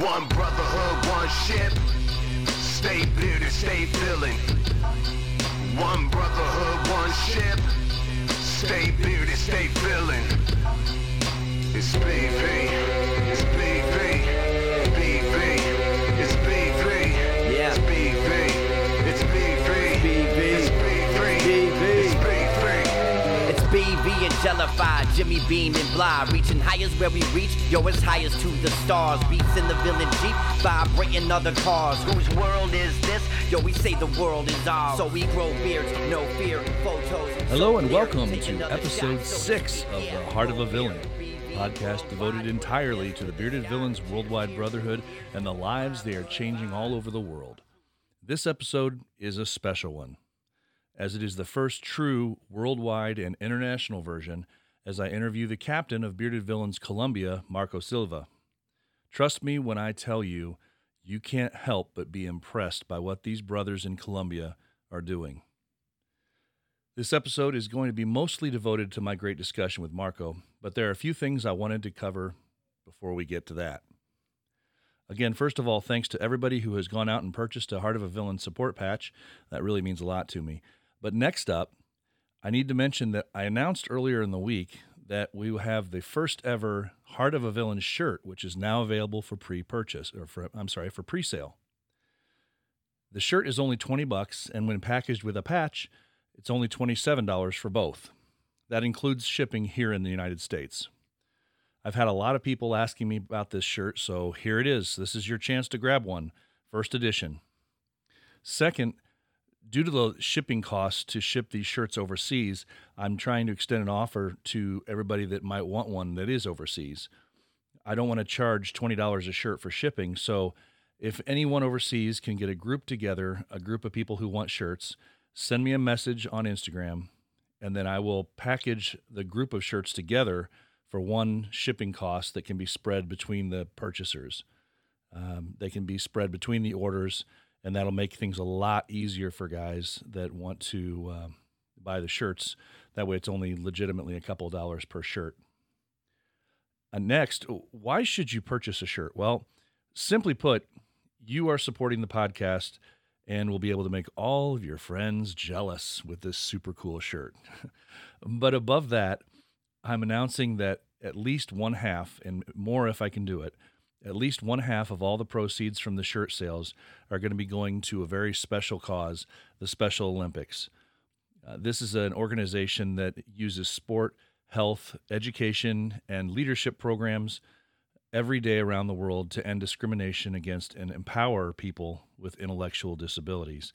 One brotherhood, one ship. Stay bearded, stay feeling. One brotherhood, one ship. Stay bearded, stay feeling. It's BV. Jellified, Jimmy Beam and Bly, reaching high as where we reach, yo, as high as to the stars. Beats in the villain Jeep, vibrating other cars. Whose world is this? Yo, we say the world is ours. So we grow beards, no fear, photos. Hello and welcome to episode shot, six of The Heart of a. Villain, podcast devoted entirely to the bearded villains' worldwide brotherhood and the lives they are changing all over the world. This episode is a special one, as it is the first true worldwide and international version as I interview the captain of Bearded Villains Colombia, Marco Silva. Trust me when I tell you, you can't help but be impressed by what these brothers in Colombia are doing. This episode is going to be mostly devoted to my great discussion with Marco, but there are a few things I wanted to cover before we get to that. Again, first of all, thanks to everybody who has gone out and purchased a Heart of a Villain support patch. That really means a lot to me. But next up, I need to mention that I announced earlier in the week that we have the first ever Heart of a Villain shirt, which is now available for pre-purchase or for I'm sorry, for pre-sale. The shirt is only 20 bucks and when packaged with a patch, it's only $27 for both. That includes shipping here in the United States. I've had a lot of people asking me about this shirt, so here it is. This is your chance to grab one, first edition. Second, due to the shipping costs to ship these shirts overseas, I'm trying to extend an offer to everybody that might want one that is overseas. I don't want to charge $20 a shirt for shipping, so if anyone overseas can get a group together, a group of people who want shirts, send me a message on Instagram, and then I will package the group of shirts together for one shipping cost that can be spread between the purchasers. Um, they can be spread between the orders, and that'll make things a lot easier for guys that want to um, buy the shirts. That way, it's only legitimately a couple dollars per shirt. Uh, next, why should you purchase a shirt? Well, simply put, you are supporting the podcast and will be able to make all of your friends jealous with this super cool shirt. but above that, I'm announcing that at least one half, and more if I can do it, at least one half of all the proceeds from the shirt sales are going to be going to a very special cause, the Special Olympics. Uh, this is an organization that uses sport, health, education, and leadership programs every day around the world to end discrimination against and empower people with intellectual disabilities.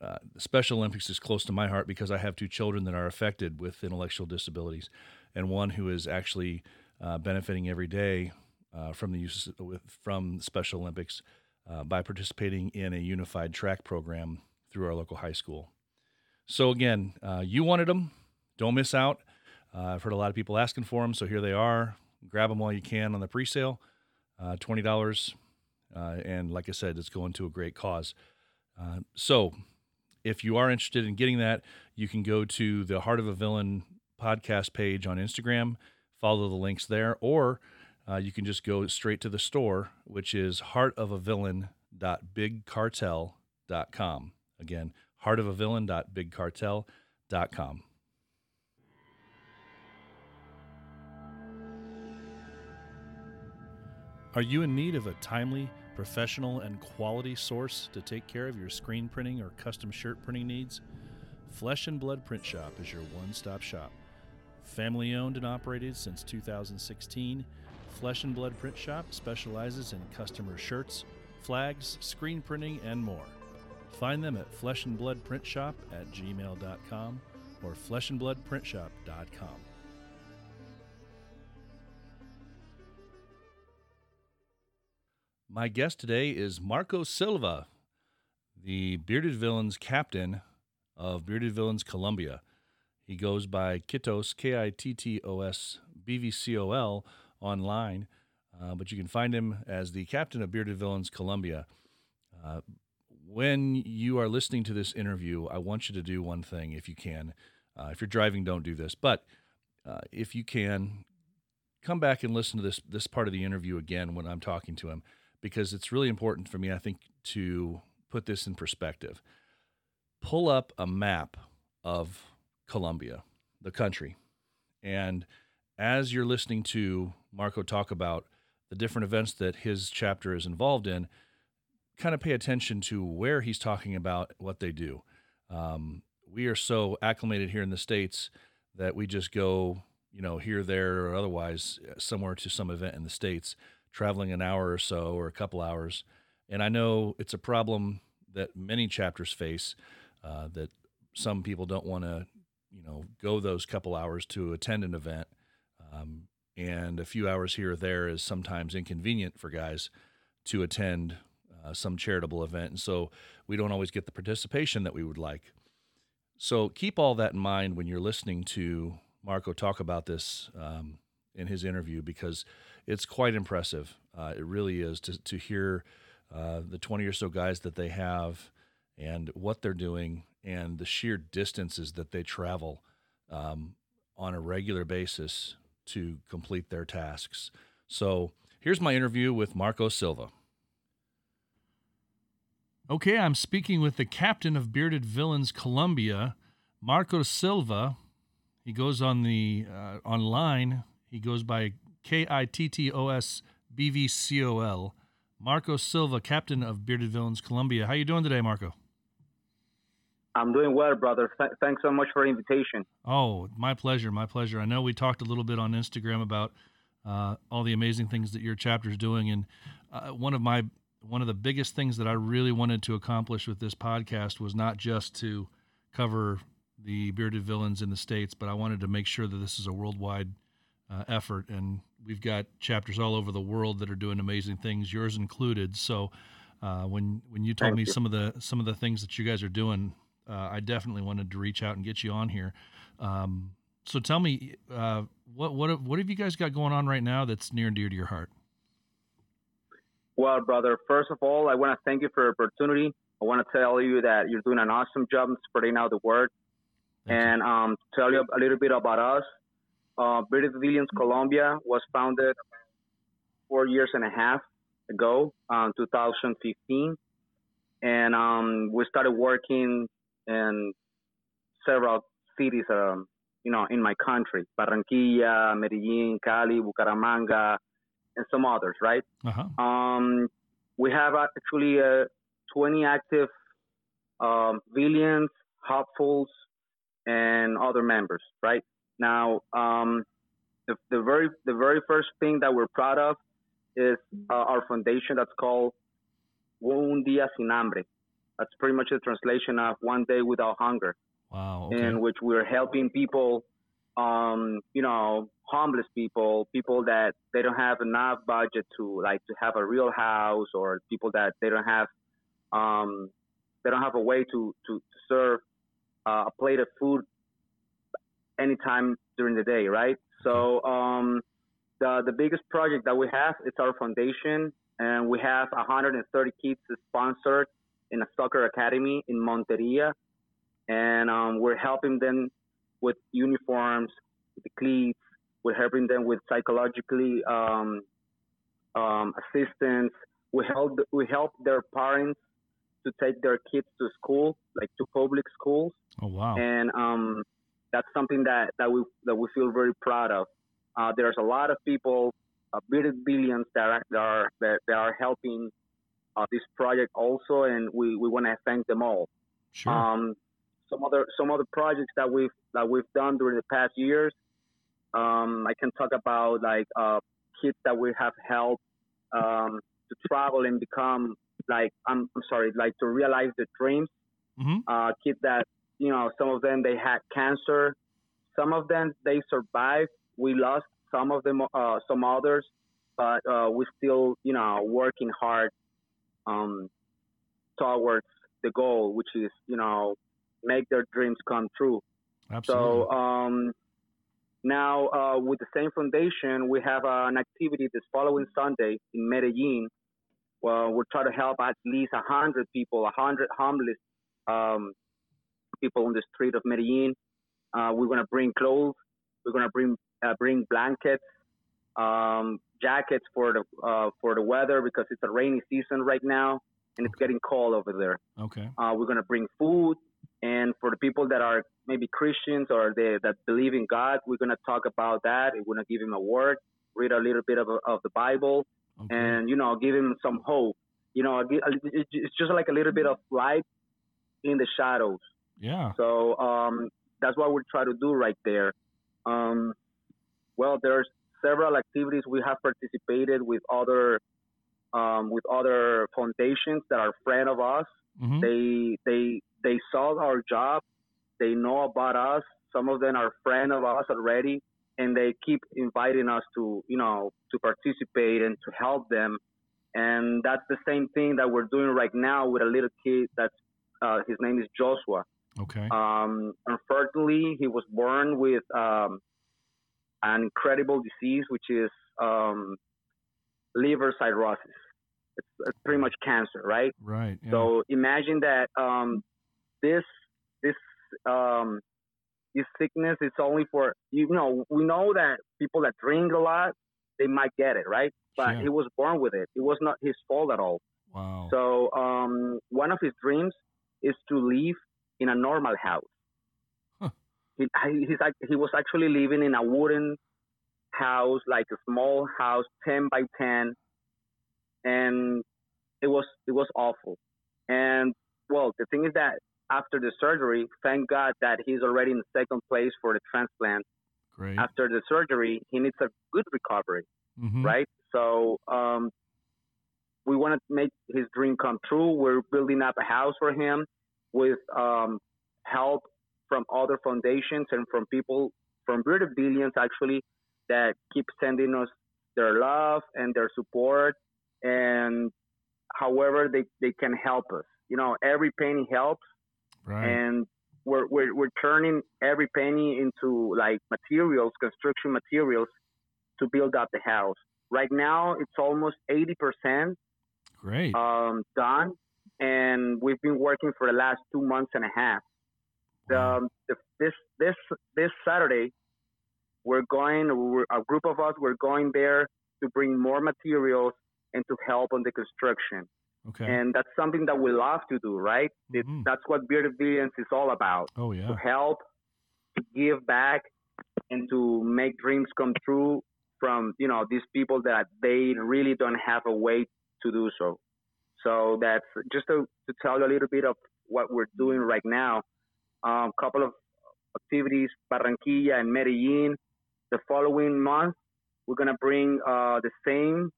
Uh, Special Olympics is close to my heart because I have two children that are affected with intellectual disabilities, and one who is actually uh, benefiting every day uh, from the use with, from Special Olympics uh, by participating in a unified track program through our local high school. So again, uh, you wanted them, don't miss out. Uh, I've heard a lot of people asking for them, so here they are. Grab them while you can on the pre-sale, uh, twenty dollars, uh, and like I said, it's going to a great cause. So, if you are interested in getting that, you can go to the Heart of a Villain podcast page on Instagram, follow the links there, or uh, you can just go straight to the store, which is heartofavillain.bigcartel.com. Again, heartofavillain.bigcartel.com. Are you in need of a timely, professional, and quality source to take care of your screen printing or custom shirt printing needs? Flesh and Blood Print Shop is your one stop shop. Family owned and operated since 2016, Flesh and Blood Print Shop specializes in customer shirts, flags, screen printing, and more. Find them at fleshandbloodprintshop at gmail.com or fleshandbloodprintshop.com. My guest today is Marco Silva, the Bearded Villains captain of Bearded Villains Colombia. He goes by Kittos, K I T T O S B V C O L, online, uh, but you can find him as the captain of Bearded Villains Colombia. Uh, when you are listening to this interview, I want you to do one thing if you can. Uh, if you're driving, don't do this, but uh, if you can, come back and listen to this this part of the interview again when I'm talking to him because it's really important for me, I think, to put this in perspective. Pull up a map of Colombia, the country, and as you're listening to Marco talk about the different events that his chapter is involved in, kind of pay attention to where he's talking about what they do. Um, we are so acclimated here in the States that we just go, you know, here, there, or otherwise uh, somewhere to some event in the States, traveling an hour or so or a couple hours. And I know it's a problem that many chapters face uh, that some people don't want to, you know, go those couple hours to attend an event. Um, and a few hours here or there is sometimes inconvenient for guys to attend uh, some charitable event. And so we don't always get the participation that we would like. So keep all that in mind when you're listening to Marco talk about this um, in his interview because it's quite impressive. Uh, it really is to, to hear uh, the 20 or so guys that they have and what they're doing and the sheer distances that they travel um, on a regular basis to complete their tasks. So here's my interview with Marco Silva. Okay, I'm speaking with the captain of Bearded Villains Colombia, Marco Silva. He goes on the uh, online. He goes by K I T T O S B V C O L. Marco Silva, captain of Bearded Villains Colombia. How you doing today, Marco? I'm doing well, brother. Th- thanks so much for the invitation. Oh, my pleasure. My pleasure. I know we talked a little bit on Instagram about uh, all the amazing things that your chapter is doing, and uh, one of my one of the biggest things that I really wanted to accomplish with this podcast was not just to cover the bearded villains in the states, but I wanted to make sure that this is a worldwide uh, effort, and we've got chapters all over the world that are doing amazing things, yours included. So, uh, when when you told Thank me you. some of the some of the things that you guys are doing, uh, I definitely wanted to reach out and get you on here. Um, so, tell me, uh, what what what have you guys got going on right now that's near and dear to your heart? Well, brother, first of all, I want to thank you for the opportunity. I want to tell you that you're doing an awesome job spreading out the word Thank and um, tell you a little bit about us. Uh, Bearded Villains Colombia was founded four years and a half ago, um, 2015. And um, we started working in several cities, um, you know, in my country, Barranquilla, Medellin, Cali, Bucaramanga, and some others, right? Uh-huh. Um, we have actually uh, 20 active um, villains, hopefuls, and other members. Right now, um, the, the very the very first thing that we're proud of is uh, our foundation that's called Un Día Sin Hambre. That's pretty much the translation of One Day Without Hunger Wow. Okay. in which we're helping people, um, you know, homeless people, people that they don't have enough budget to like to have a real house, or people that they don't have, um, they don't have a way to to, to serve uh, a plate of food anytime during the day, right? So um, the the biggest project that we have is our foundation, and we have 130 kids sponsored in a soccer academy in Monteria and um, we're helping them with uniforms, with the cleats. We're helping them with psychologically um, um, assistance. We help we help their parents to take their kids to school, like to public schools, oh wow. and um, that's something that, that we that we feel very proud of. Uh, there's a lot of people, uh, bearded villains that are that are, that, that are helping uh, this project also, and we, we want to thank them all. Sure. Um, some other some other projects that we've that we've done during the past years. Um, I can talk about like uh, kids that we have helped um, to travel and become like I'm, I'm sorry like to realize their dreams. hmm Uh, kids that you know some of them they had cancer, some of them they survived. We lost some of them, uh, some others, but uh, we still you know working hard um, towards the goal, which is you know make their dreams come true. Absolutely. So um, now uh, with the same foundation, we have uh, an activity this following Sunday in Medellin. Well, we're trying to help at least hundred people, hundred homeless um, people on the street of Medellin. Uh, we're gonna bring clothes. We're gonna bring uh, bring blankets, um, jackets for the uh, for the weather because it's a rainy season right now and it's getting cold over there. Okay. Uh, we're gonna bring food, and for the people that are maybe Christians or they that believe in God, we're gonna talk about that. We're gonna give him a word, read a little bit of, of the Bible, Okay. and you know give him some hope. You know, it's just like a little bit of light in the shadows. yeah. So um, that's what we try to do right there. Um, well, there's several activities we have participated with other um, with other foundations that are friend of us. Mhm. They they they saw our job. They know about us. Some of them are friend of us already, and they keep inviting us to you know to participate and to help them. And that's the same thing that we're doing right now with a little kid. That's uh, his name is Joshua. Okay. Um, unfortunately, he was born with um, an incredible disease, which is um, liver cirrhosis. It's, it's pretty much cancer, right? right. Yeah. So imagine that um, this this um, this sickness is only for you know we know that people that drink a lot they might get it, right? But Yeah. he was born with it. It was not his fault at all. wow. So um, one of his dreams is to live in a normal house. He, he- he's like he was actually living in a wooden house, like a small house, ten by ten, and it was it was awful. And well, the thing is that after the surgery, thank God that he's already in second place for the transplant. Great. After the surgery, he needs a good recovery Mhm. right? So um, we want to make his dream come true. We're building up a house for him with um, help from other foundations and from people from Villains actually that keep sending us their love and their support and however they, they can help us. You know, every penny helps Right. and we're, we're, we're turning every penny into like materials, construction materials to build up the house. Right now, it's almost 80% Great. um, done, and we've been working for the last two months and a half. Um, the, this this this Saturday, we're going. We're, a group of us. We're going there to bring more materials and to help on the construction. okay. And that's something that we love to do, right? It, Mhm. that's what Bearded Villains is all about oh yeah. to help, to give back, and to make dreams come true from you know these people that they really don't have a way to do so. So that's just to, to tell you a little bit of what we're doing right now. A um, couple of activities, Barranquilla and Medellin. The following month, we're gonna bring uh, the same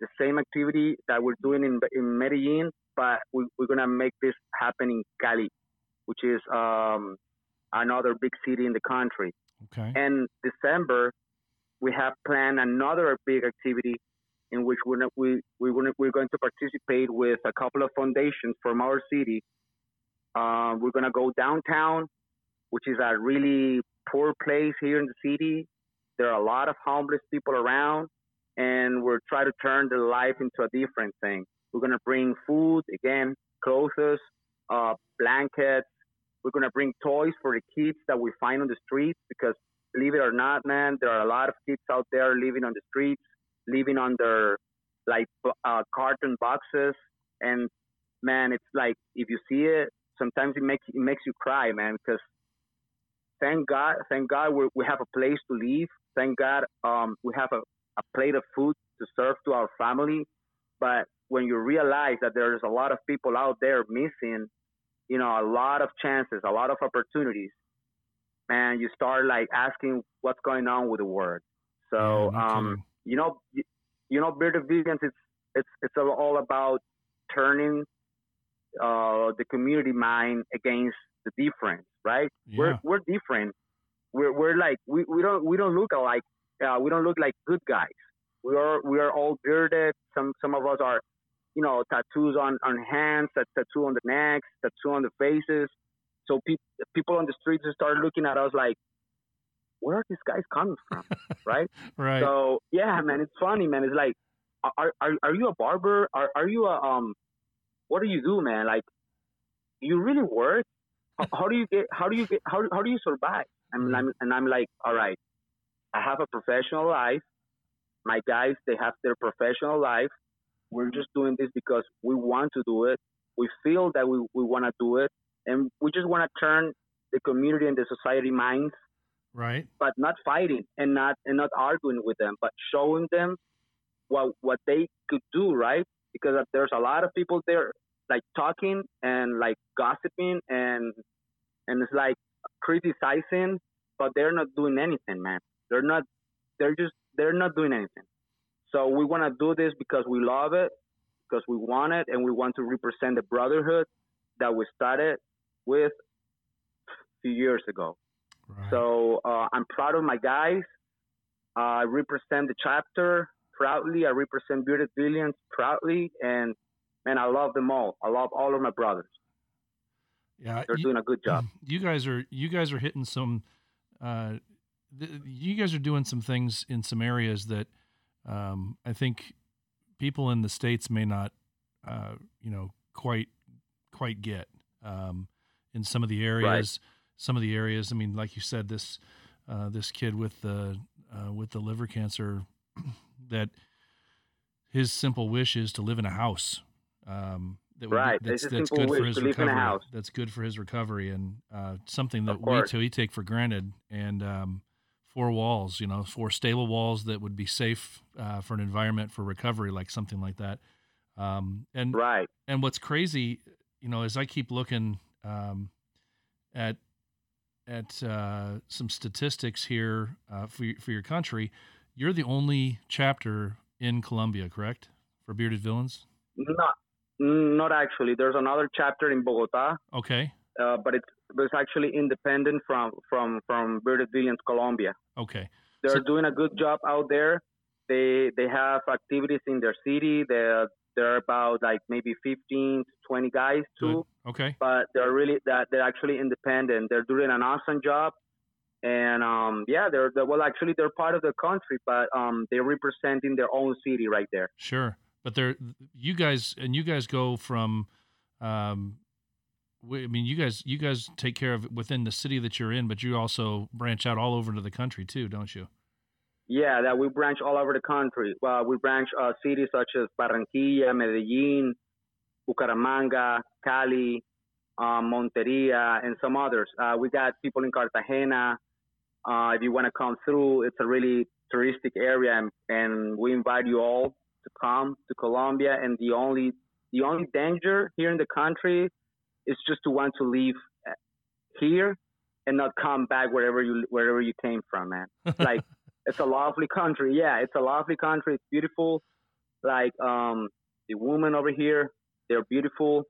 the same activity that we're doing in in Medellin, but we, we're gonna make this happen in Cali, which is um, another big city in the country. Okay. And December, we have planned another big activity in which we're, not, we, we, we're we're going to participate with a couple of foundations from our city. Uh, we're to go downtown, which is a really poor place here in the city. There are a lot of homeless people around, and we're trying to turn their life into a different thing. We're to bring food, again, clothes, uh, blankets. We're to bring toys for the kids that we find on the streets because believe it or not, man, there are a lot of kids out there living on the streets, living under like uh, carton boxes, and man, it's like if you see it, sometimes it makes it makes you cry, man, because thank God, thank God we we have a place to live. Thank God, um, we have a, a plate of food to serve to our family. But when you realize that there's a lot of people out there missing, you know, a lot of chances, a lot of opportunities, and you start like asking what's going on with the world. So, Yeah, um, you know, you, you know, Bearded Villains, it's it's it's all about turning uh, the community mind against the difference, right? We're we're different. We're we're like we, we don't we don't look alike. Uh, we don't look like good guys. We are we are all bearded. Some some of us are, you know, tattoos on on hands, a tattoo on the necks, tattoo on the faces. So pe- people on the streets start looking at us like, where are these guys coming from, right? Right. So yeah, man, it's funny, man. It's like, are are are you a barber? Are are you a um? What do you do, man? Like, you really work? How, how do you get? How do you get? How how do you survive? And mm-hmm. I'm and I'm like, all right, I have a professional life, my guys they have their professional life. We're just doing this because we want to do it. We feel that we, we want to do it, and we just want to turn the community and the society minds, Right. but not fighting and not and not arguing with them, but showing them what what they could do, right? Because there's a lot of people there like talking and like gossiping and and it's like criticizing, but they're not doing anything, man. They're not. They're just. They're not doing anything. So we want to do this because we love it, because we want it, and we want to represent the brotherhood that we started with a few years ago. Right. So uh, I'm proud of my guys. I represent the chapter proudly. I represent Bearded Villains proudly, and man, I love them all. I love all of my brothers. yeah. They're you- doing a good job. you guys are you guys are hitting some uh th- you guys are doing some things in some areas that um i think people in the states may not uh you know quite quite get um in some of the areas some of the areas i mean like you said this uh this kid with the uh with the liver cancer that his simple wish is to live in a house um that would be- Right. that's, that's good for his to live in a recovery that's good for his recovery and uh, something that we, too we take for granted and um, four walls you know four stable walls that would be safe uh, for an environment for recovery like something like that um, and Right. and what's crazy you know as i keep looking um, at at uh, some statistics here uh, for, for your country you're the only chapter in colombia correct for bearded villains Not, not actually. There's another chapter in Bogota, okay uh, but it's but it's actually independent from from from Bearded Villains Colombia. okay They're So- doing a good job out there. They they have activities in their city. They're they're about like maybe 15 to 20 guys good too, okay but they're really that they're actually independent. They're doing an awesome job. And um, yeah, they're, they're well. Actually, they're part of the country, but um, they're representing their own city right there. Sure, but they're you guys, and you guys go from, um, I mean, you guys, you guys take care of it within the city that you're in, but you also branch out all over into the country too, don't you? Yeah, that we branch all over the country. Well, we branch uh, cities such as Barranquilla, Medellin, Bucaramanga, Cali, um, Monteria, and some others. Uh, we got people in Cartagena. Uh, if you want to come through, it's a really touristic area, and, and we invite you all to come to Colombia. And the only the only danger here in the country is just to want to leave uh, here and not come back wherever you wherever you came from, man. Like it's a lovely country. Yeah, it's a lovely country. It's beautiful. Like um, the women over here, they're beautiful.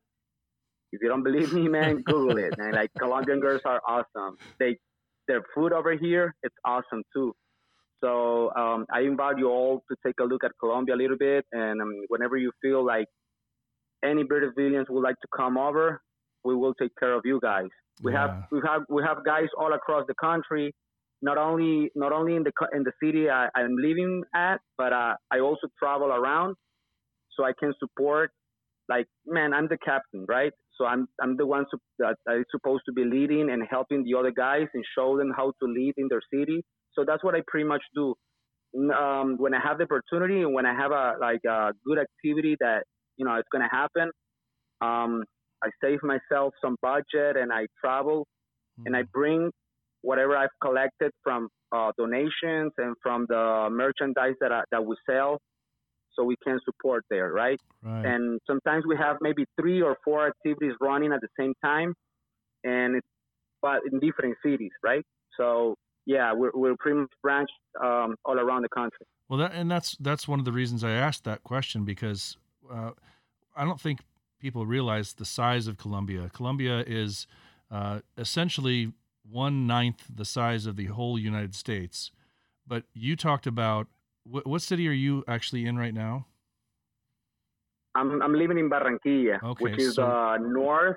If you don't believe me, man, Google it. Man, like Colombian girls are awesome. They their food over here, it's awesome too. So um, I invite you all to take a look at Colombia a little bit, and um, whenever you feel like any Bearded Villains would like to come over, we will take care of you guys. We Yeah. have we have we have guys all across the country not only not only in the in the city I, I'm living at, but uh, I also travel around, so I can support. Like, man, I'm the captain, right? So I'm I'm the one that is supposed to be leading and helping the other guys and show them how to lead in their city. So that's what I pretty much do. Um, when I have the opportunity and when I have a like a good activity that you know it's gonna happen, um, I save myself some budget and I travel and I bring whatever I've collected from uh, donations and from the merchandise that I, that we sell, so we can support there, right? right. And sometimes we have maybe three or four activities running at the same time, and it's, but in different cities, right? So yeah, we're we're pretty much branched um, all around the country. Well, that and that's that's one of the reasons I asked that question because uh, I don't think people realize the size of Colombia. Colombia is uh, essentially one ninth the size of the whole United States. But you talked about what, what city are you actually in right now? I'm I'm living in Barranquilla, Okay, which is so- uh, north.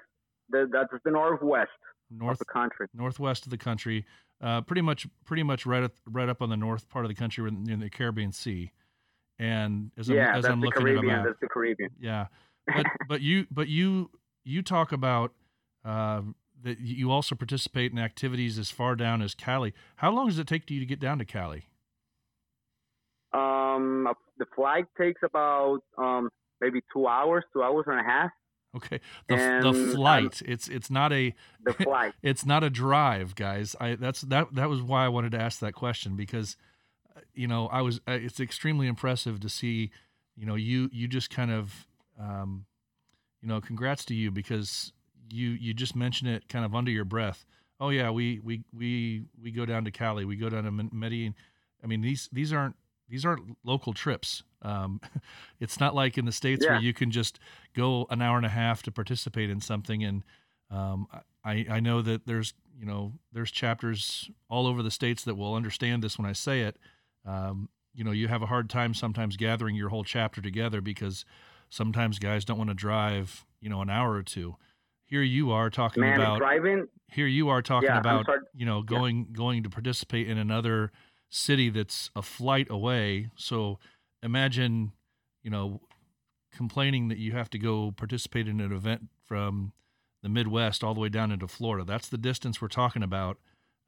The, that's the northwest North of the country. northwest of the country, uh, pretty much pretty much right up, right up on the north part of the country in the Caribbean Sea. And as yeah, I'm, as that's I'm the looking at a Caribbean. map, That's the Caribbean. Yeah, but but you but you you talk about uh, that you also participate in activities as far down as Cali. How long does it take you to get down to Cali? Um, Um, the flight takes about um, maybe two hours, two hours and a half. Okay, the, And, the um, flight. it's it's not a The flight. it's not a drive, guys. I that's that that was why I wanted to ask that question because uh, you know I was uh, it's extremely impressive to see you know you you just kind of um, you know congrats to you because you you just mentioned it kind of under your breath. Oh yeah, we we we we go down to Cali, we go down to Medellin. I mean these these aren't these aren't local trips. Um, it's not like in the states where you can just go an hour and a half to participate in something and um, I, I know that there's you know there's chapters all over the states that will understand this when I say it. Um, you know, you have a hard time sometimes gathering your whole chapter together because sometimes guys don't want to drive you know an hour or two. Here you are talking Man, about driving. here you are talking Yeah, about you know going going to participate in another city that's a flight away. So imagine you know complaining that you have to go participate in an event from the Midwest all the way down into Florida. That's the distance we're talking about.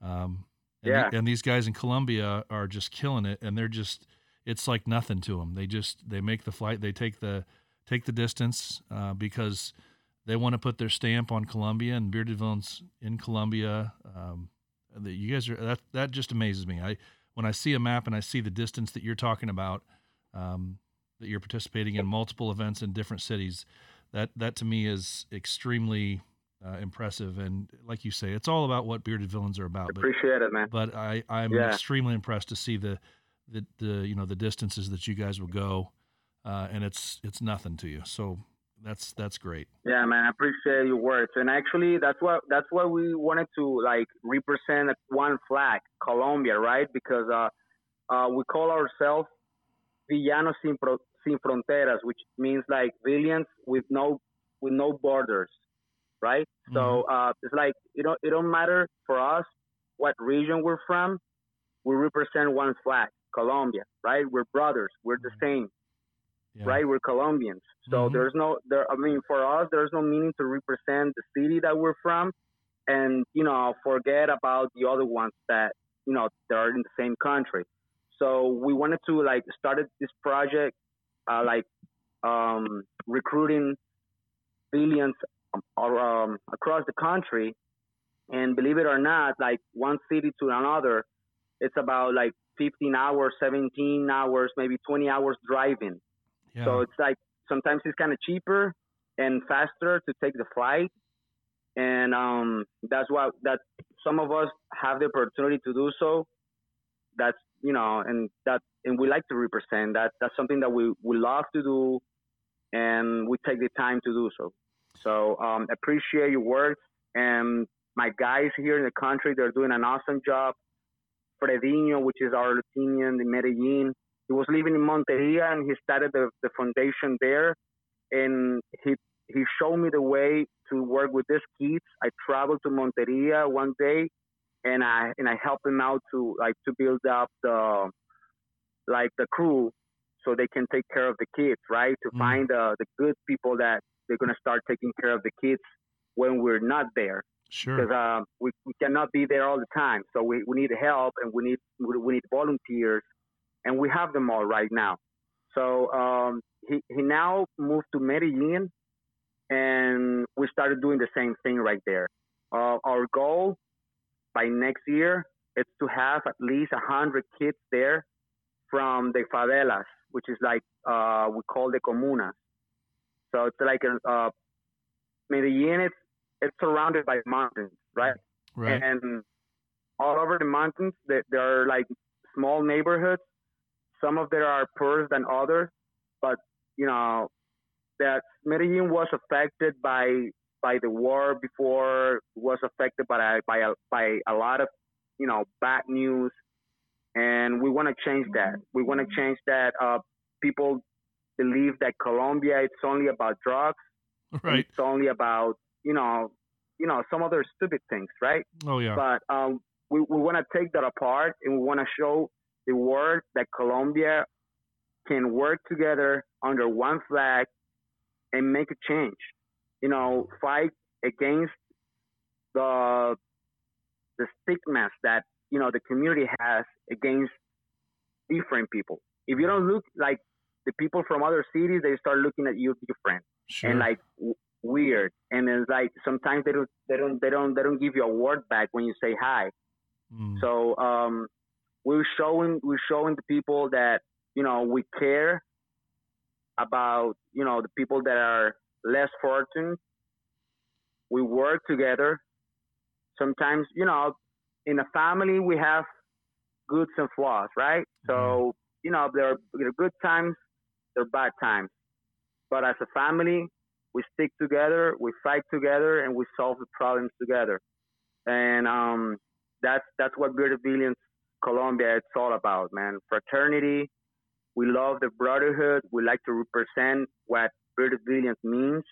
Um, and, Yeah. the- and these guys in Colombia are just killing it, and they're just it's like nothing to them. They just they make the flight, they take the take the distance uh, because they want to put their stamp on Colombia and Bearded Villains in Colombia. Um, that you guys are that that just amazes me. I when I see a map and I see the distance that you're talking about, um, that you're participating in multiple events in different cities, that that to me is extremely uh, impressive. And like you say, it's all about what Bearded Villains are about. But Appreciate it, man. but I I'm Yeah. extremely impressed to see the the the you know the distances that you guys will go, uh, and it's it's nothing to you. So that's that's great. Yeah, man, I appreciate your words. And actually, that's what that's what we wanted to like represent one flag, Colombia, right? Because uh, uh, we call ourselves Villanos sin, Pro- sin fronteras, which means like villains with no with no borders, right? So uh, it's like it don't it don't matter for us what region we're from. We represent one flag, Colombia, right? We're brothers. We're the same Yeah. right? We're Colombians. So Mhm. there's no there I mean for us there's no meaning to represent the city that we're from and you know forget about the other ones that you know that are in the same country. So we wanted to like started this project uh, like um, recruiting billions um, or, um, across the country and believe it or not like one city to another it's about like 15 hours 17 hours maybe 20 hours driving Yeah. so it's like sometimes it's kind of cheaper and faster to take the flight, and um, that's why that some of us have the opportunity to do so. That's you know, and that and we like to represent that. That's something that we we love to do, and we take the time to do so. So um, appreciate your work and my guys here in the country. They're doing an awesome job. Fredinho, which is our Latinian in Medellin, he was living in Monteria and he started the, the foundation there and he he showed me the way to work with these kids. I traveled to Monteria one day and I and I helped him out to like to build up the like the crew so they can take care of the kids, right? To Mm. find the the good people that they're gonna start taking care of the kids when we're not there sure. because um, we, we cannot be there all the time. So we, we need help and we need we need volunteers, and we have them all right now. So um, he he now moved to Medellin, and we started doing the same thing right there. Uh, our goal by next year is to have at least a hundred kids there from the favelas, which is like uh, we call the comunas. So it's like a uh, Medellin. It's it's surrounded by mountains, right? right. And all over the mountains, there, there are like small neighborhoods. Some of them are poorer than others, but you know that Medellin was affected by by the war before, was affected by by a, by a lot of you know bad news, and we want to change that. We want to change that. Uh, people believe that Colombia it's only about drugs. right. It's only about you know, you know, some other stupid things, right? Oh yeah. But um, we we want to take that apart and we want to show the world that Colombia can work together under one flag and make a change. You know, fight against the the stigmas that you know the community has against different people. if you don't look like the people from other cities, they start looking at you different Sure. and like w- weird. And it's like sometimes they don't they don't they don't they don't give you a word back when you say hi. Mm. So um, we're showing we're showing the people that you know we care about you know the people that are less fortunate. We work together. Sometimes you know in a family we have goods and flaws, right? So you know there are, there are good times, there are bad times, but as a family we stick together, we fight together, and we solve the problems together. And um, that's that's what Bearded Villains Colombia it's all about, man. Fraternity. We love the brotherhood. We like to represent what Villains means.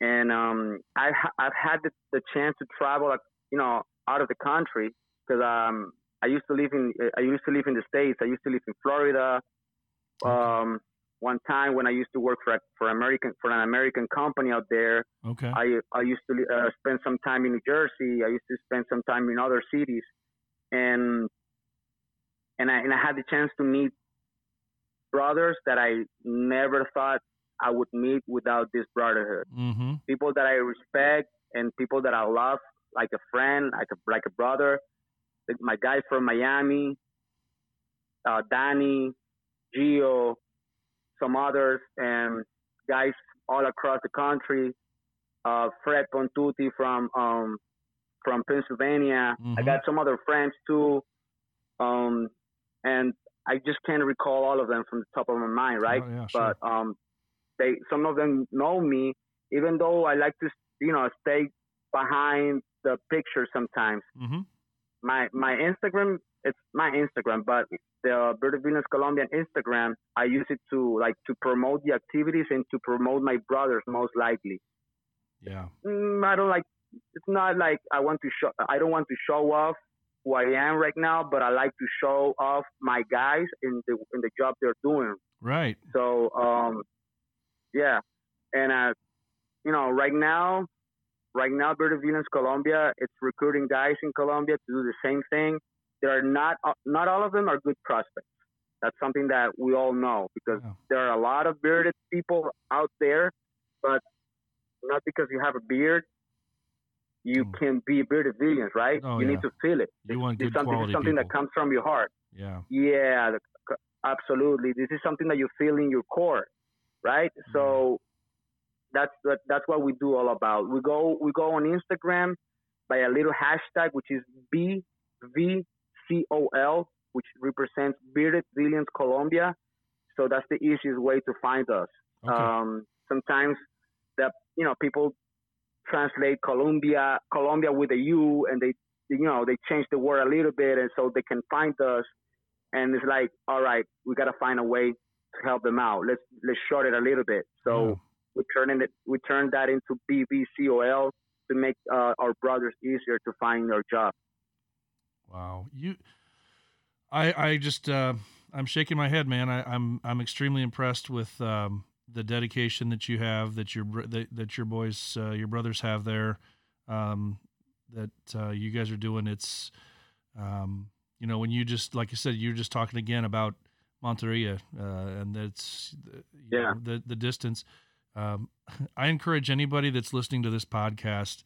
And um, I, I've had the, the chance to travel, like, you know, out of the country because um, I used to live in I used to live in the states. I used to live in Florida. Um, one time when I used to work for a, for American for an American company out there, Okay. I I used to uh, spend some time in New Jersey. I used to spend some time in other cities, and and I and I had the chance to meet brothers that I never thought I would meet without this brotherhood. mm-hmm. People that I respect and people that I love, like a friend, like a like a brother. Like my guy from Miami, uh, Danny, Gio, some others, and guys all across the country. Uh, Fred Pontuti from um, from Pennsylvania. I Mhm. got some other friends too, um, and I just can't recall all of them from the top of my mind, right? Oh, yeah, sure. But um, they some of them know me, even though I like to you know stay behind the picture sometimes. mm-hmm. My my Instagram it's my Instagram, but the Bearded Villains Colombian Instagram I use it to like to promote the activities and to promote my brothers most likely. Yeah. Mm, I don't like. It's not like I want to show. I don't want to show off who I am right now, but I like to show off my guys in the in the job they're doing. Right. So um, yeah, and uh, you know, right now, right now, Bearded Villains Colombia, it's recruiting guys in Colombia to do the same thing. There are not uh, not all of them are good prospects. That's something that we all know because there are a lot of bearded people out there, but not because you have a beard, you Mm. can be bearded villains, right? Oh, you yeah. need to feel it. You It's- want it's good something, quality something that comes from your heart. Yeah. Yeah, absolutely. This is something that you feel in your core, right? So that's that, that's what we do all about. We go we go on Instagram by a little hashtag which is BVCOL, which represents Bearded Villains Colombia. So that's the easiest way to find us. Okay. Um, sometimes that you know people translate Colombia Columbia with a U, and they you know they change the word a little bit, and so they can find us. And it's like, all right, we gotta find a way to help them out. Let's let's short it a little bit. So Yeah. we turn it we turn that into BVCOL to make uh, our brothers easier to find their job. Wow. You I I just uh I'm shaking my head, man. I, I'm I'm extremely impressed with um the dedication that you have, that your that, that your boys, uh, your brothers have there, um, that uh, you guys are doing. It's, um, you know, when you just like I said, you're just talking again about Monteria, uh, and that's Yeah. know, the the distance. Um, I encourage anybody that's listening to this podcast,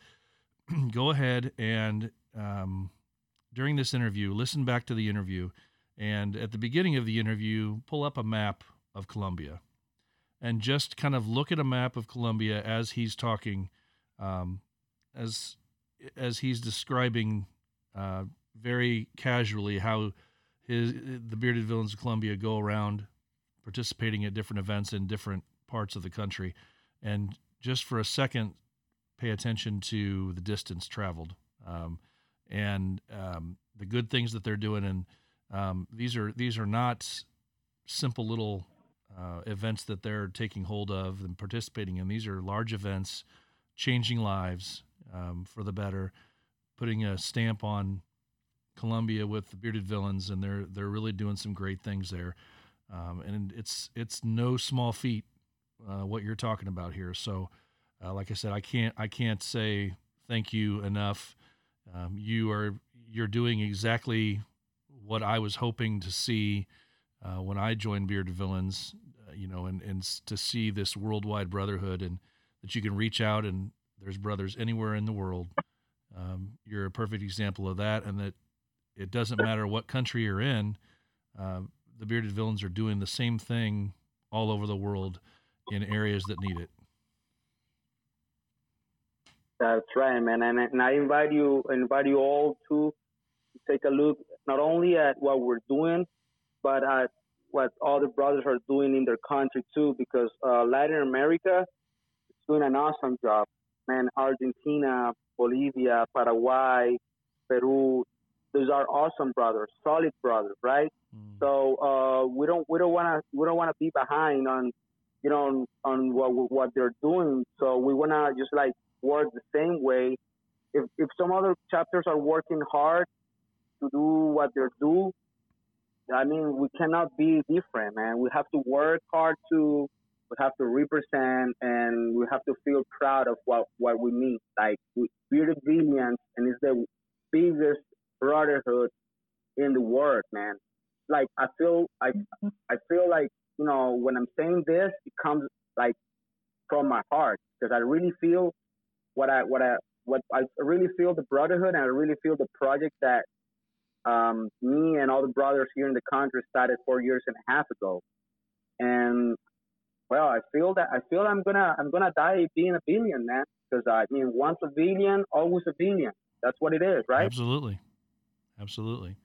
go ahead and um, during this interview, listen back to the interview, and at the beginning of the interview, pull up a map of Colombia, and just kind of look at a map of Colombia as he's talking, um, as as he's describing uh, very casually how his the bearded villains of Colombia go around participating at different events in different parts of the country, and just for a second, pay attention to the distance traveled. Um, and um, the good things that they're doing. And um, these are these are not simple little uh, events that they're taking hold of and participating in. These are large events, changing lives um, for the better, putting a stamp on Colombia with the bearded villains, and they're they're really doing some great things there. Um, and it's it's no small feat uh, what you're talking about here. So, uh, like I said, I can't I can't say thank you enough. Um, you are you're doing exactly what I was hoping to see uh, when I joined Bearded Villains, you know, and, and to see this worldwide brotherhood and that you can reach out and there's brothers anywhere in the world. Um, you're a perfect example of that, and that it doesn't matter what country you're in. Uh, the Bearded Villains are doing the same thing all over the world in areas that need it. That's right, man. And, and I invite you, invite you all to take a look not only at what we're doing, but at what other brothers are doing in their country too. Because uh, Latin America is doing an awesome job, man. Argentina, Bolivia, Paraguay, Peru, those are awesome brothers, solid brothers, right? Mm. So uh, we don't we don't want to we don't want to be behind on you know on, what what they're doing. So we want to just like work the same way. If if some other chapters are working hard to do what they're do, I mean we cannot be different, man. We have to work hard to we have to represent and we have to feel proud of what what we mean. Like we're the Villains and it's the biggest brotherhood in the world, man. Like I feel I I feel like you know when I'm saying this, it comes like from my heart because I really feel what I what I what I really feel the brotherhood and I really feel the project that um, me and all the brothers here in the country started four years and a half ago. And well, I feel that I feel I'm gonna I'm gonna die being a Villain, man. Because I mean, once a Villain, always a Villain. That's what it is, right? Absolutely, absolutely.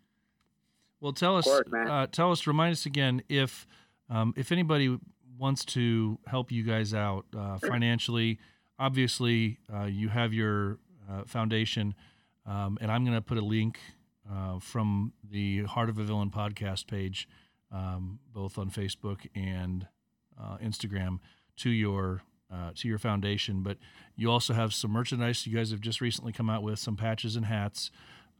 Well, tell us, course, uh, tell us, remind us again if um, if anybody wants to help you guys out uh, financially obviously uh, you have your uh, foundation, um, and I'm going to put a link uh, from the Heart of a Villain podcast page, um, both on Facebook and uh, Instagram, to your uh, to your foundation. But you also have some merchandise. You guys have just recently come out with some patches and hats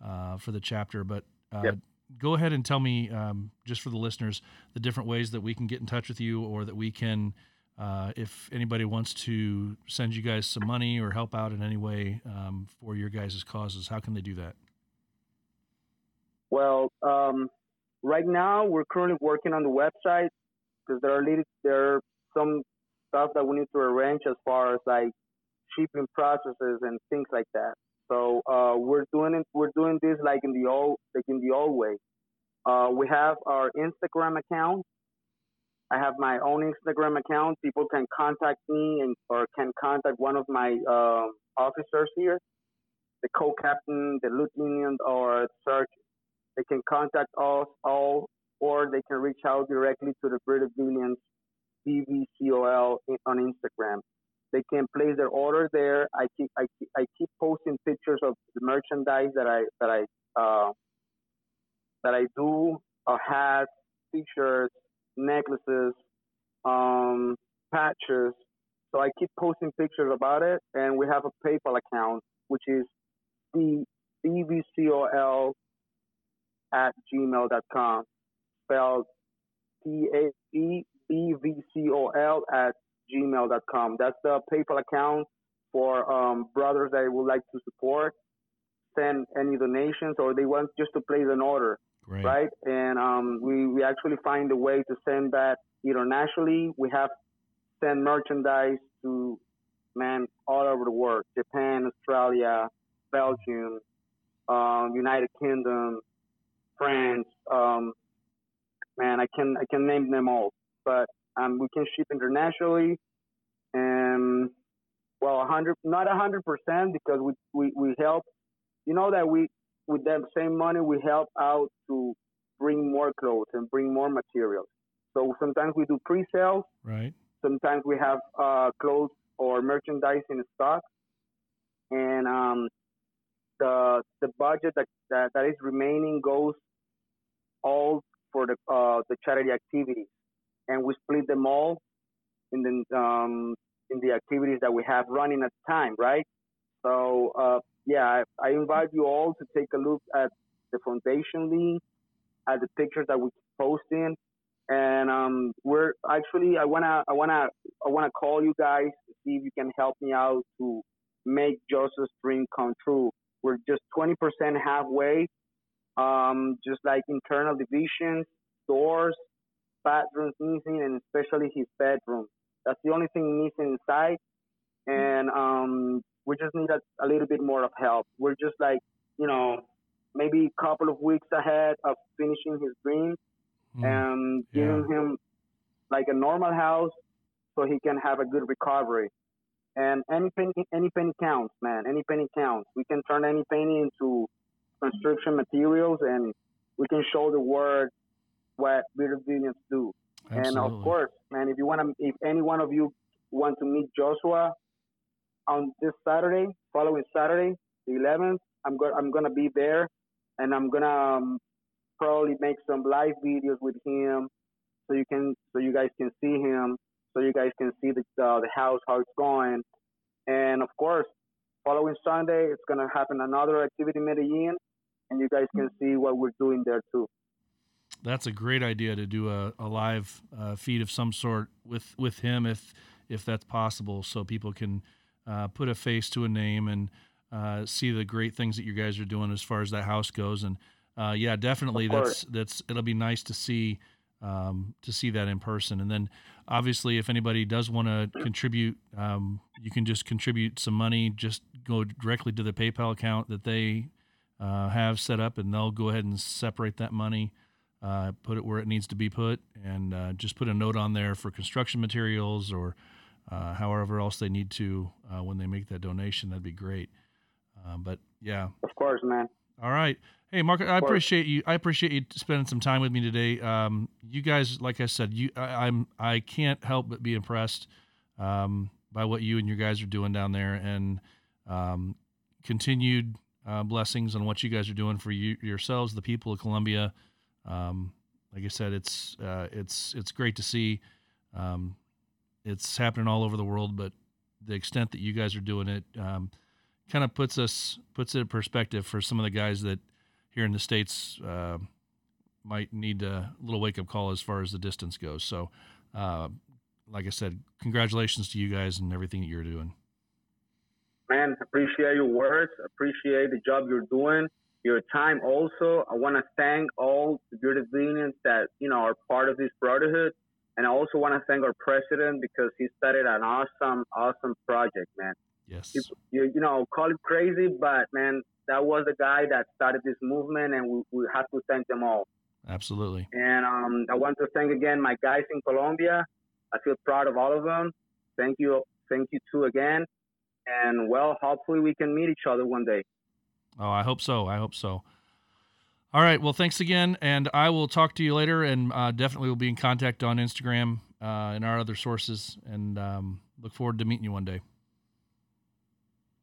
uh, for the chapter. But yep. go ahead and tell me, um, just for the listeners, the different ways that we can get in touch with you, or that we can uh, if anybody wants to send you guys some money or help out in any way um, for your guys' causes, how can they do that? Well, um, right now we're currently working on the website because there are there are some stuff that we need to arrange as far as like shipping processes and things like that. So uh, we're doing it. We're doing this like in the old like in the old way. Uh, we have our Instagram account I have my own Instagram account. People can contact me and or can contact one of my uh, officers here, the co-captain, the lieutenant, or search. They can contact us all, or they can reach out directly to the Bearded Villains BVCOL on Instagram. They can place their order there. I keep I keep, I keep posting pictures of the merchandise that I that I uh, that I do, uh, hats, t-shirts, necklaces, um, patches. So I keep posting pictures about it, and we have a PayPal account, which is the bvcol at gmail.com, spelled P A E B V C O L at gmail.com. That's the PayPal account for um, brothers that would like to support, send any donations, or they want just to place an order. Great. right? And um, we, we actually find a way to send that internationally. We have sent merchandise to man all over the world: Japan, Australia, Belgium, um, United Kingdom, France. Um, man, I can I can name them all, but um, we can ship internationally, and well, hundred not hundred percent because we, we we help. You know that we with that same money, we help out to bring more clothes and bring more materials. So sometimes we do pre-sales. Right. Sometimes we have uh, clothes or merchandise in stock, and um, the the budget that, that, that is remaining goes all for the uh, the charity activities, and we split them all in the um, in the activities that we have running at the time, right? So uh, yeah, I, I, invite you all to take a look at the foundation link, at the pictures that we post in, and um, we're actually I wanna I wanna I wanna call you guys to see if you can help me out to make Joseph's dream come true. We're just 20% halfway. Um, just like internal divisions, doors, bathrooms missing, and especially his bedroom. That's the only thing missing inside, and um, we just need a, a little bit more of help. We're just like, you know, maybe a couple of weeks ahead of finishing his dreams Hmm. and giving him like a normal house so he can have a good recovery. And any penny, any penny counts, man. Any penny counts. We can turn any penny into construction materials, and we can show the world what bearded villains do. And of course, man, if you want to, if any one of you want to meet Joshua on this Saturday, following Saturday, the 11th, I'm go- I'm gonna be there, and I'm gonna um, probably make some live videos with him, so you can, so you guys can see him, so you guys can see the uh, the house how it's going, and of course, following Sunday, it's gonna happen another activity in Medellin, and you guys can see what we're doing there too. that's a great idea to do a, a live uh, feed of some sort with with him if if that's possible so people can uh, put a face to a name and uh, see the great things that you guys are doing as far as that house goes. And uh, yeah definitely that's that's it'll be nice to see um, to see that in person. And then obviously if anybody does want to contribute um, you can just contribute some money just go directly to the paypal account that they uh, have set up and they'll go ahead and separate that money uh, put it where it needs to be put, and uh, just put a note on there for construction materials or uh, however else they need to uh, when they make that donation. That'd be great. Uh, but yeah, Of course, man. all right. Hey, Mark, I appreciate you. I appreciate you spending some time with me today. Um, you guys, like I said, you, I, I'm, I can't help but be impressed um, by what you and your guys are doing down there, and um, continued uh, blessings on what you guys are doing for you yourselves, the people of Colombia. Um, like I said, it's uh, it's it's great to see. Um, it's happening all over the world, but the extent that you guys are doing it um, kind of puts us puts it in perspective for some of the guys that here in the states uh, might need a little wake up call as far as the distance goes. So, uh, like I said, congratulations to you guys and everything that you're doing. Man, appreciate your words. Appreciate the job you're doing, your time also. I want to thank all the bearded villains that, you know, are part of this brotherhood. And I also want to thank our president because he started an awesome, awesome project, man. Yes. You, you, you know, call it crazy, but man, that was the guy that started this movement and we, we have to thank them all. Absolutely. And um, I want to thank again my guys in Colombia. I feel proud of all of them. Thank you, thank you too again. And well, hopefully we can meet each other one day. Oh, I hope so. I hope so. All right. Well, thanks again, and I will talk to you later, and uh, definitely will be in contact on Instagram uh, and our other sources, and um, look forward to meeting you one day.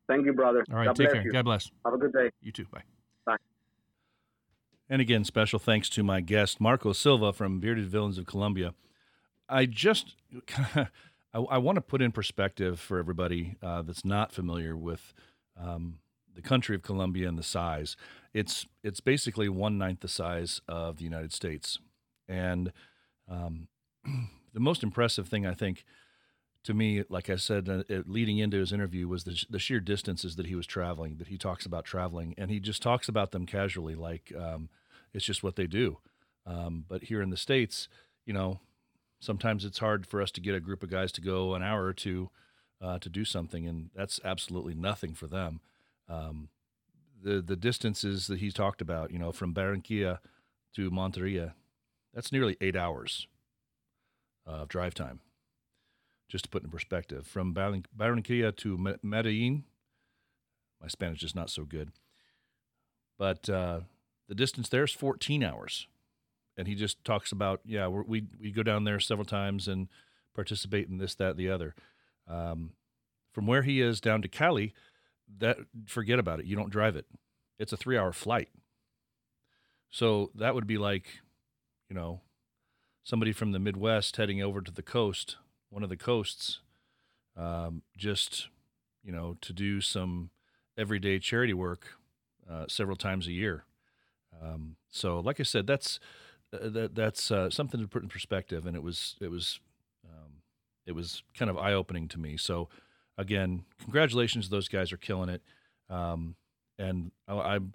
Thank you, brother. All right. God take care. you. God bless. Have a good day. You too. Bye. Bye. And again, special thanks to my guest, Marco Silva from Bearded Villains of Colombia. I just, I, I want to put in perspective for everybody uh, that's not familiar with um, the country of Colombia and the size. It's it's basically one ninth the size of the United States, and um, the most impressive thing I think to me, like I said, uh, leading into his interview, was the, the sheer distances that he was traveling. That he talks about traveling, and he just talks about them casually, like um, it's just what they do. Um, but here in the states, you know, sometimes it's hard for us to get a group of guys to go an hour or two uh, to do something, and that's absolutely nothing for them. Um, the the distances that he talked about, you know, from Barranquilla to Monteria, that's nearly eight hours of drive time. Just to put in perspective, from Barranquilla to Me- Medellin, my Spanish is not so good, but uh, the distance there is 14 hours. And he just talks about, yeah, we we go down there several times and participate in this, that, the other. Um, from where he is down to Cali, that forget about it. You don't drive it. It's a three hour flight. So that would be like, you know, somebody from the Midwest heading over to the coast, one of the coasts, um, just, you know, to do some everyday charity work uh, several times a year. Um, so, like I said, that's that that's uh, something to put in perspective, and it was it was um, it was kind of eye opening to me. So, again, congratulations, those guys are killing it. Um, and I, I'm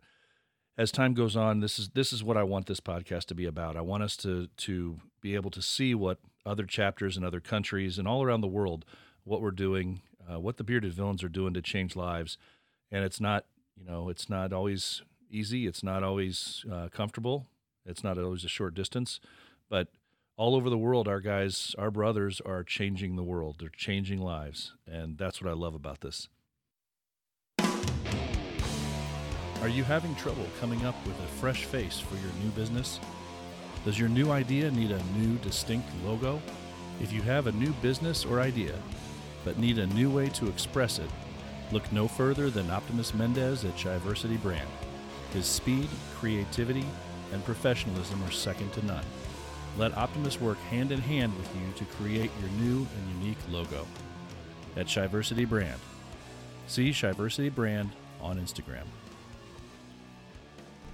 as time goes on, this is this is what I want this podcast to be about. I want us to to be able to see what other chapters in other countries and all around the world what we're doing, uh, what the bearded villains are doing to change lives, and it's not you know it's not always easy. It's not always uh, comfortable. It's not always a short distance, but all over the world, our guys, our brothers are changing the world. They're changing lives. And that's what I love about this. Are you having trouble coming up with a fresh face for your new business? Does your new idea need a new, distinct logo? If you have a new business or idea, but need a new way to express it, look no further than Optimus Mendez at Chiversity Brand. His speed, creativity, and professionalism are second to none. Let Optimus work hand in hand with you to create your new and unique logo. At Shiversity Brand. See Shiversity Brand on Instagram.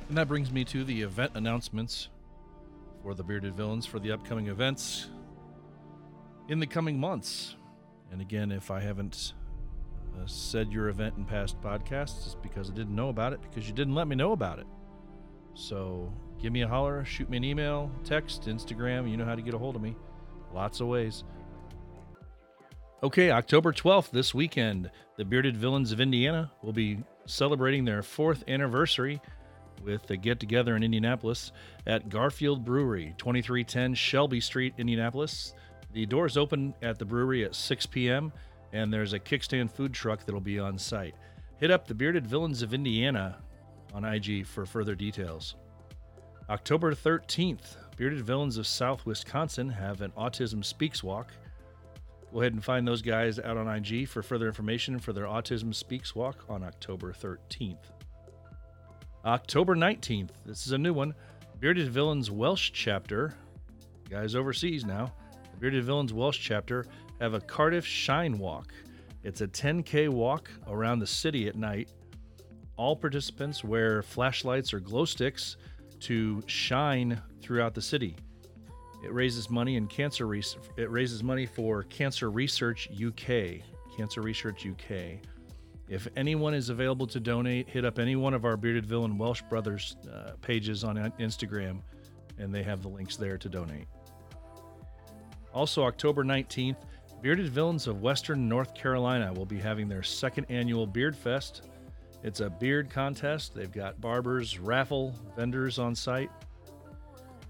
And that brings me to the event announcements for the Bearded Villains for the upcoming events in the coming months. And again, if I haven't uh, said your event in past podcasts, it's because I didn't know about it, because you didn't let me know about it. So give me a holler, shoot me an email, text, Instagram. You know how to get a hold of me. Lots of ways. Okay, October 12th, this weekend, the Bearded Villains of Indiana will be celebrating their fourth anniversary with a get together in Indianapolis at Garfield Brewery, 2310 Shelby Street, Indianapolis. The doors open at the brewery at 6 p.m., and there's a kickstand food truck that'll be on site. Hit up the Bearded Villains of Indiana on IG for further details. October 13th, Bearded Villains of South Wisconsin have an Autism Speaks Walk. Go ahead and find those guys out on IG for further information for their Autism Speaks Walk on October 13th. October 19th, this is a new one. Bearded Villains Welsh chapter, guys overseas now. The Bearded Villains Welsh chapter have a Cardiff Shine Walk. It's a 10K walk around the city at night. All participants wear flashlights or glow sticks to shine throughout the city. It raises money in cancer it raises money for Cancer Research UK. Cancer Research UK. If anyone is available to donate, hit up any one of our Bearded Villain Welsh Brothers uh, pages on Instagram, and they have the links there to donate. Also, October 19th, Bearded Villains of Western North Carolina will be having their second annual Beard Fest. It's a beard contest. They've got barbers, raffle, vendors on site.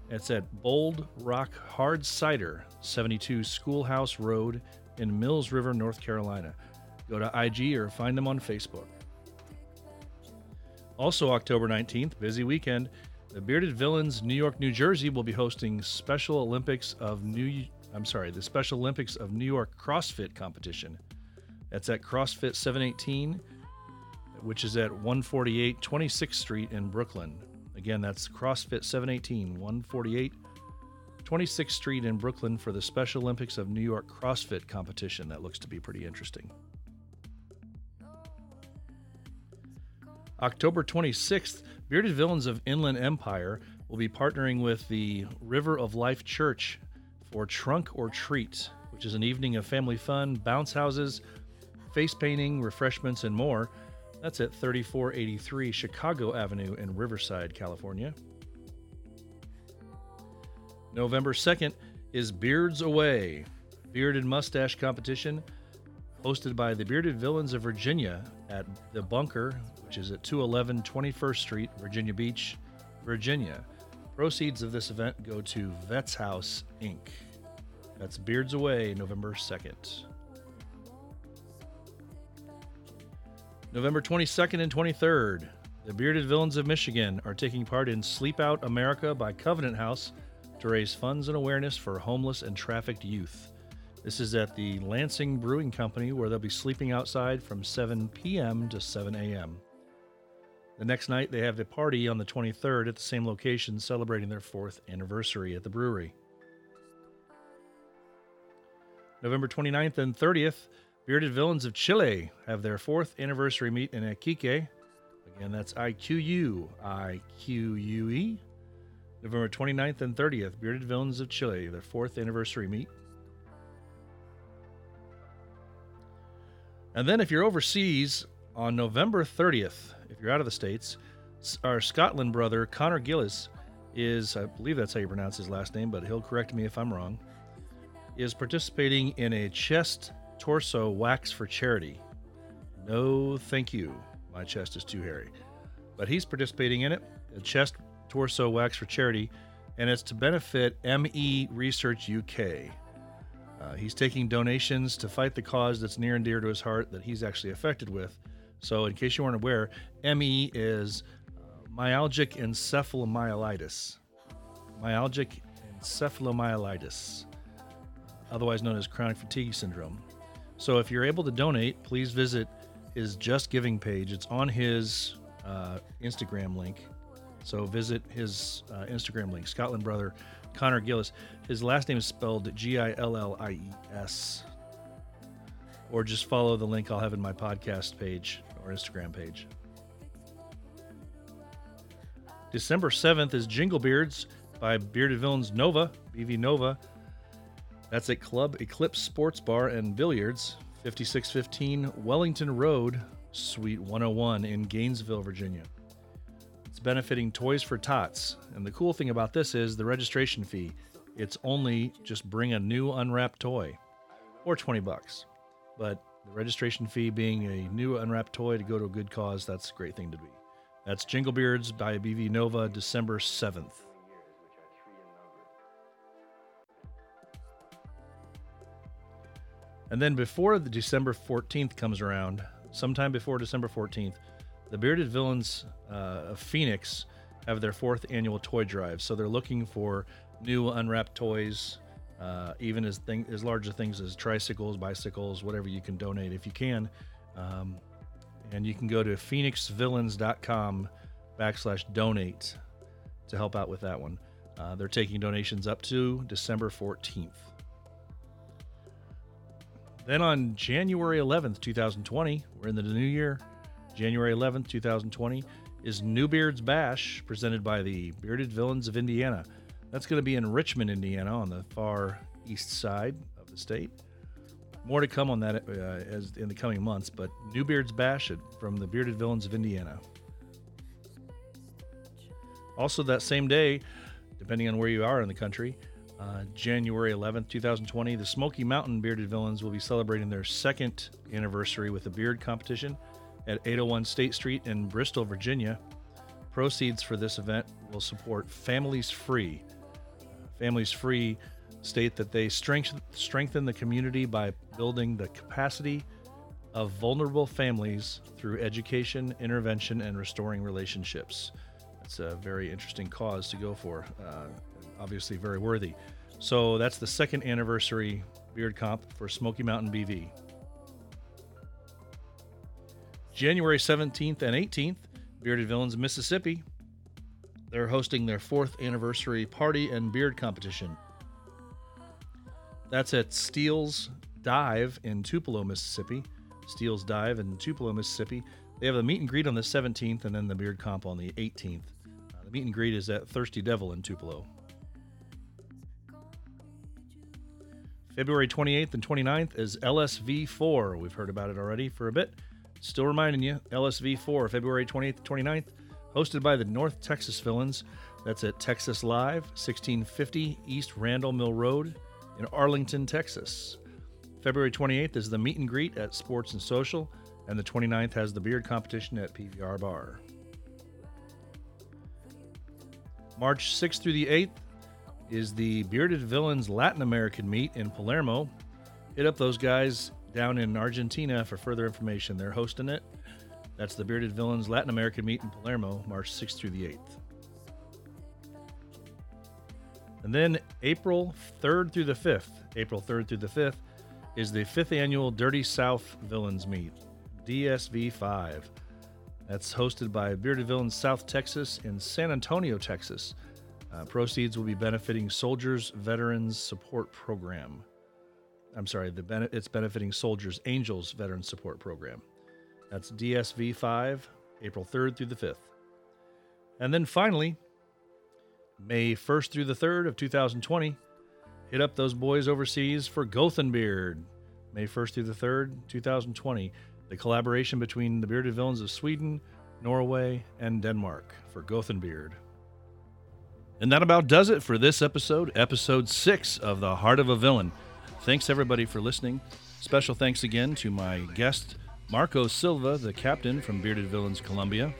It's at Bold Rock Hard Cider, 72 Schoolhouse Road in Mills River, North Carolina. Go to IG or find them on Facebook. Also, October 19th, busy weekend, the Bearded Villains New York, New Jersey will be hosting Special Olympics of New I'm sorry, the Special Olympics of New York CrossFit competition. That's at CrossFit 718, which is at 148 26th Street in Brooklyn. Again, that's CrossFit 718, 148 26th Street in Brooklyn for the Special Olympics of New York CrossFit competition. That looks to be pretty interesting. October 26th, Bearded Villains of Inland Empire will be partnering with the River of Life Church for Trunk or Treat, which is an evening of family fun, bounce houses, face painting, refreshments, and more. That's at 3483 Chicago Avenue in Riverside, California. November 2nd is Beards Away, bearded mustache competition hosted by the Bearded Villains of Virginia at the Bunker, which is at 211 21st Street, Virginia Beach, Virginia. Proceeds of this event go to Vets House Inc. That's Beards Away, November 2nd. November 22nd and 23rd, the Bearded Villains of Michigan are taking part in Sleep Out America by Covenant House to raise funds and awareness for homeless and trafficked youth. This is at the Lansing Brewing Company, where they'll be sleeping outside from 7 p.m. to 7 a.m. The next night, they have the party on the 23rd at the same location, celebrating their fourth anniversary at the brewery. November 29th and 30th, Bearded Villains of Chile have their fourth anniversary meet in Iquique. Again, that's I Q U I Q U E. November 29th and 30th, Bearded Villains of Chile, their fourth anniversary meet. And then, if you're overseas on November 30th, if you're out of the States, Our Scotland brother, Connor Gillies, is, I believe that's how you pronounce his last name, but he'll correct me if I'm wrong, is participating in a chest torso wax for charity. No, thank you. My chest is too hairy. But he's participating in it, a chest torso wax for charity, and it's to benefit ME Research UK. Uh, he's taking donations to fight the cause that's near and dear to his heart that he's actually affected with. So, in case you weren't aware, ME is uh, myalgic encephalomyelitis. Myalgic encephalomyelitis, otherwise known as chronic fatigue syndrome. So, if you're able to donate, please visit his Just Giving page. It's on his uh, Instagram link. So, visit his uh, Instagram link, Scotland Brother Connor Gillies. His last name is spelled G I L L I E S. Or just follow the link I'll have in my podcast page or Instagram page. December 7th is Jingle Beards by Bearded Villains Nova, BV Nova. That's at Club Eclipse Sports Bar and Billiards, 5615 Wellington Road, Suite 101 in Gainesville, Virginia. It's benefiting Toys for Tots. And the cool thing about this is the registration fee. It's only just bring a new unwrapped toy or 20 bucks. But the registration fee being a new unwrapped toy to go to a good cause, that's a great thing to be. That's Jinglebeards by BV Nova, December 7th. And then before the December 14th comes around, sometime before December 14th, the Bearded Villains uh, of Phoenix have their fourth annual toy drive. So they're looking for new unwrapped toys, uh, even as thing, as large things as tricycles, bicycles, whatever you can donate if you can. Um, and you can go to phoenixvillains.com backslash donate to help out with that one. Uh, they're taking donations up to December 14th. Then on January 11th, 2020, we're in the new year. January 11th, 2020, is Newbeard's Bash, presented by the Bearded Villains of Indiana. That's going to be in Richmond, Indiana, on the far east side of the state. More to come on that uh, as in the coming months, but Newbeard's Bash from the Bearded Villains of Indiana. Also, that same day, depending on where you are in the country, uh, January 11th, 2020, the Smoky Mountain Bearded Villains will be celebrating their second anniversary with a beard competition at 801 State Street in Bristol, Virginia. Proceeds for this event will support Families Free. Families Free state that they strength, strengthen the community by building the capacity of vulnerable families through education, intervention, and restoring relationships. It's a very interesting cause to go for. Uh, obviously, very worthy. So that's the second anniversary beard comp for Smoky Mountain BV. January 17th and 18th, Bearded Villains Mississippi. They're hosting their fourth anniversary party and beard competition. That's at Steele's Dive in Tupelo, Mississippi. Steele's Dive in Tupelo, Mississippi. They have a meet and greet on the 17th and then the beard comp on the 18th. Uh, the meet and greet is at Thirsty Devil in Tupelo. February 28th and 29th is LSV4. We've heard about it already for a bit. Still reminding you, LSV4, February 28th, 29th, hosted by the North Texas Villains. That's at Texas Live, 1650 East Randall Mill Road in Arlington, Texas. February 28th is the meet and greet at Sports and Social, and the 29th has the beard competition at PBR Bar. March 6th through the 8th is the Bearded Villains Latin American meet in Palermo. Hit up those guys down in Argentina for further information. They're hosting it. That's the Bearded Villains Latin American meet in Palermo, March 6th through the 8th. And then April 3rd through the 5th, April 3rd through the 5th, is the fifth annual Dirty South Villains Meet, DSV 5. That's hosted by Bearded Villains South Texas in San Antonio, Texas. Uh, proceeds will be benefiting Soldiers Veterans Support Program. I'm sorry, the it's benefiting Soldiers Angels Veteran Support Program. That's DSV 5, April 3rd through the 5th. And then finally, May 1st through the 3rd of 2020, hit up those boys overseas for Gothenbeard. May 1st through the 3rd, 2020. The collaboration between the Bearded Villains of Sweden, Norway, and Denmark for Gothenbeard. And that about does it for this episode, episode six of The Heart of a Villain. Thanks everybody for listening. Special thanks again to my guest, Marco Silva, the captain from Bearded Villains Colombia.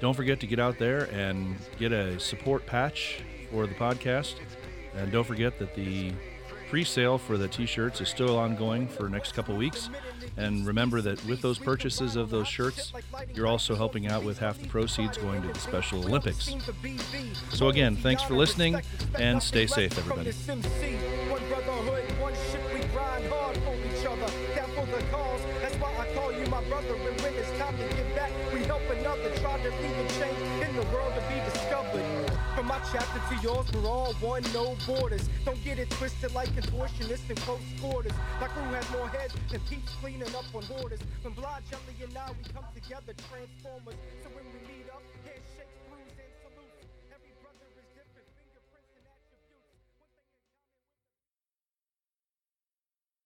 Don't forget to get out there and get a support patch for the podcast. And don't forget that the pre-sale for the t-shirts is still ongoing for the next couple weeks. And remember that with those purchases of those shirts you're also helping out with half the proceeds going to the special olympics. So again thanks for listening and stay safe everybody yours, we're all one, no borders. Don't get it twisted like contortionists in close quarters. My crew has more heads than peeps cleaning up on borders. From Blah, Jelly, and I, we come together, transformers. So